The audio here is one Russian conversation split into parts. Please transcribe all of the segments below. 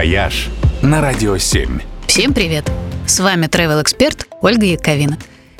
«Вояж» на Радио 7. Всем привет! С вами travel эксперт Ольга Яковина.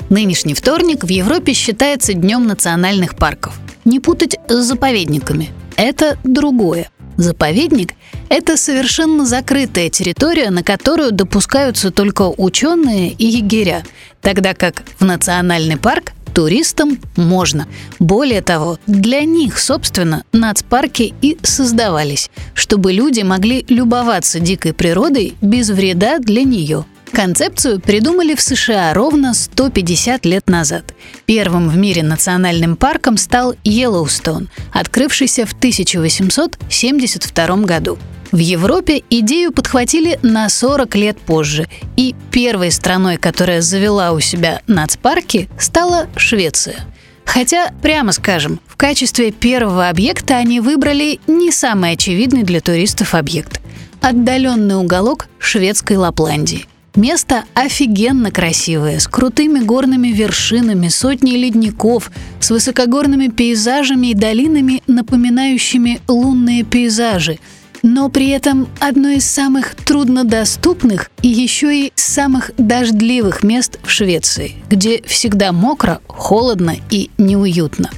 Нынешний вторник в Европе считается Днем национальных парков. Не путать с заповедниками. Это другое. Заповедник – это совершенно закрытая территория, на которую допускаются только ученые и егеря, тогда как в национальный парк туристам можно. Более того, для них, собственно, нацпарки и создавались, чтобы люди могли любоваться дикой природой без вреда для нее. Концепцию придумали в США ровно 150 лет назад. Первым в мире национальным парком стал Йеллоустон, открывшийся в 1872 году. В Европе идею подхватили на 40 лет позже, и первой страной, которая завела у себя нацпарки, стала Швеция. Хотя, прямо скажем, в качестве первого объекта они выбрали не самый очевидный для туристов объект – отдаленный уголок шведской Лапландии. Место офигенно красивое, с крутыми горными вершинами, сотней ледников, с высокогорными пейзажами и долинами, напоминающими лунные пейзажи – но при этом одно из самых труднодоступных и еще и самых дождливых мест в Швеции, где всегда мокро, холодно и неуютно.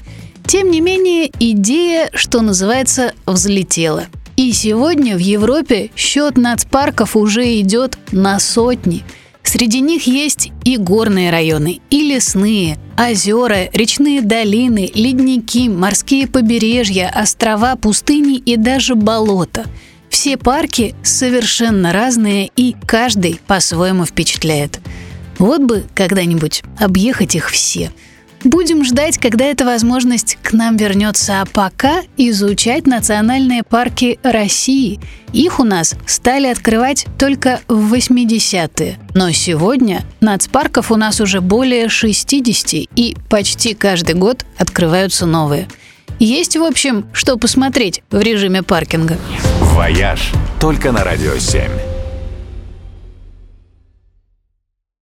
Тем не менее, идея, что называется, взлетела. И сегодня в Европе счет нацпарков уже идет на сотни – Среди них есть и горные районы, и лесные, озера, речные долины, ледники, морские побережья, острова, пустыни и даже болота. Все парки совершенно разные, и каждый по-своему впечатляет. Вот бы когда-нибудь объехать их все – Будем ждать, когда эта возможность к нам вернется, а пока изучать национальные парки России. Их у нас стали открывать только в 80-е. Но сегодня нацпарков у нас уже более 60, и почти каждый год открываются новые. Есть, в общем, что посмотреть в режиме паркинга. «Вояж» только на «Радио 7».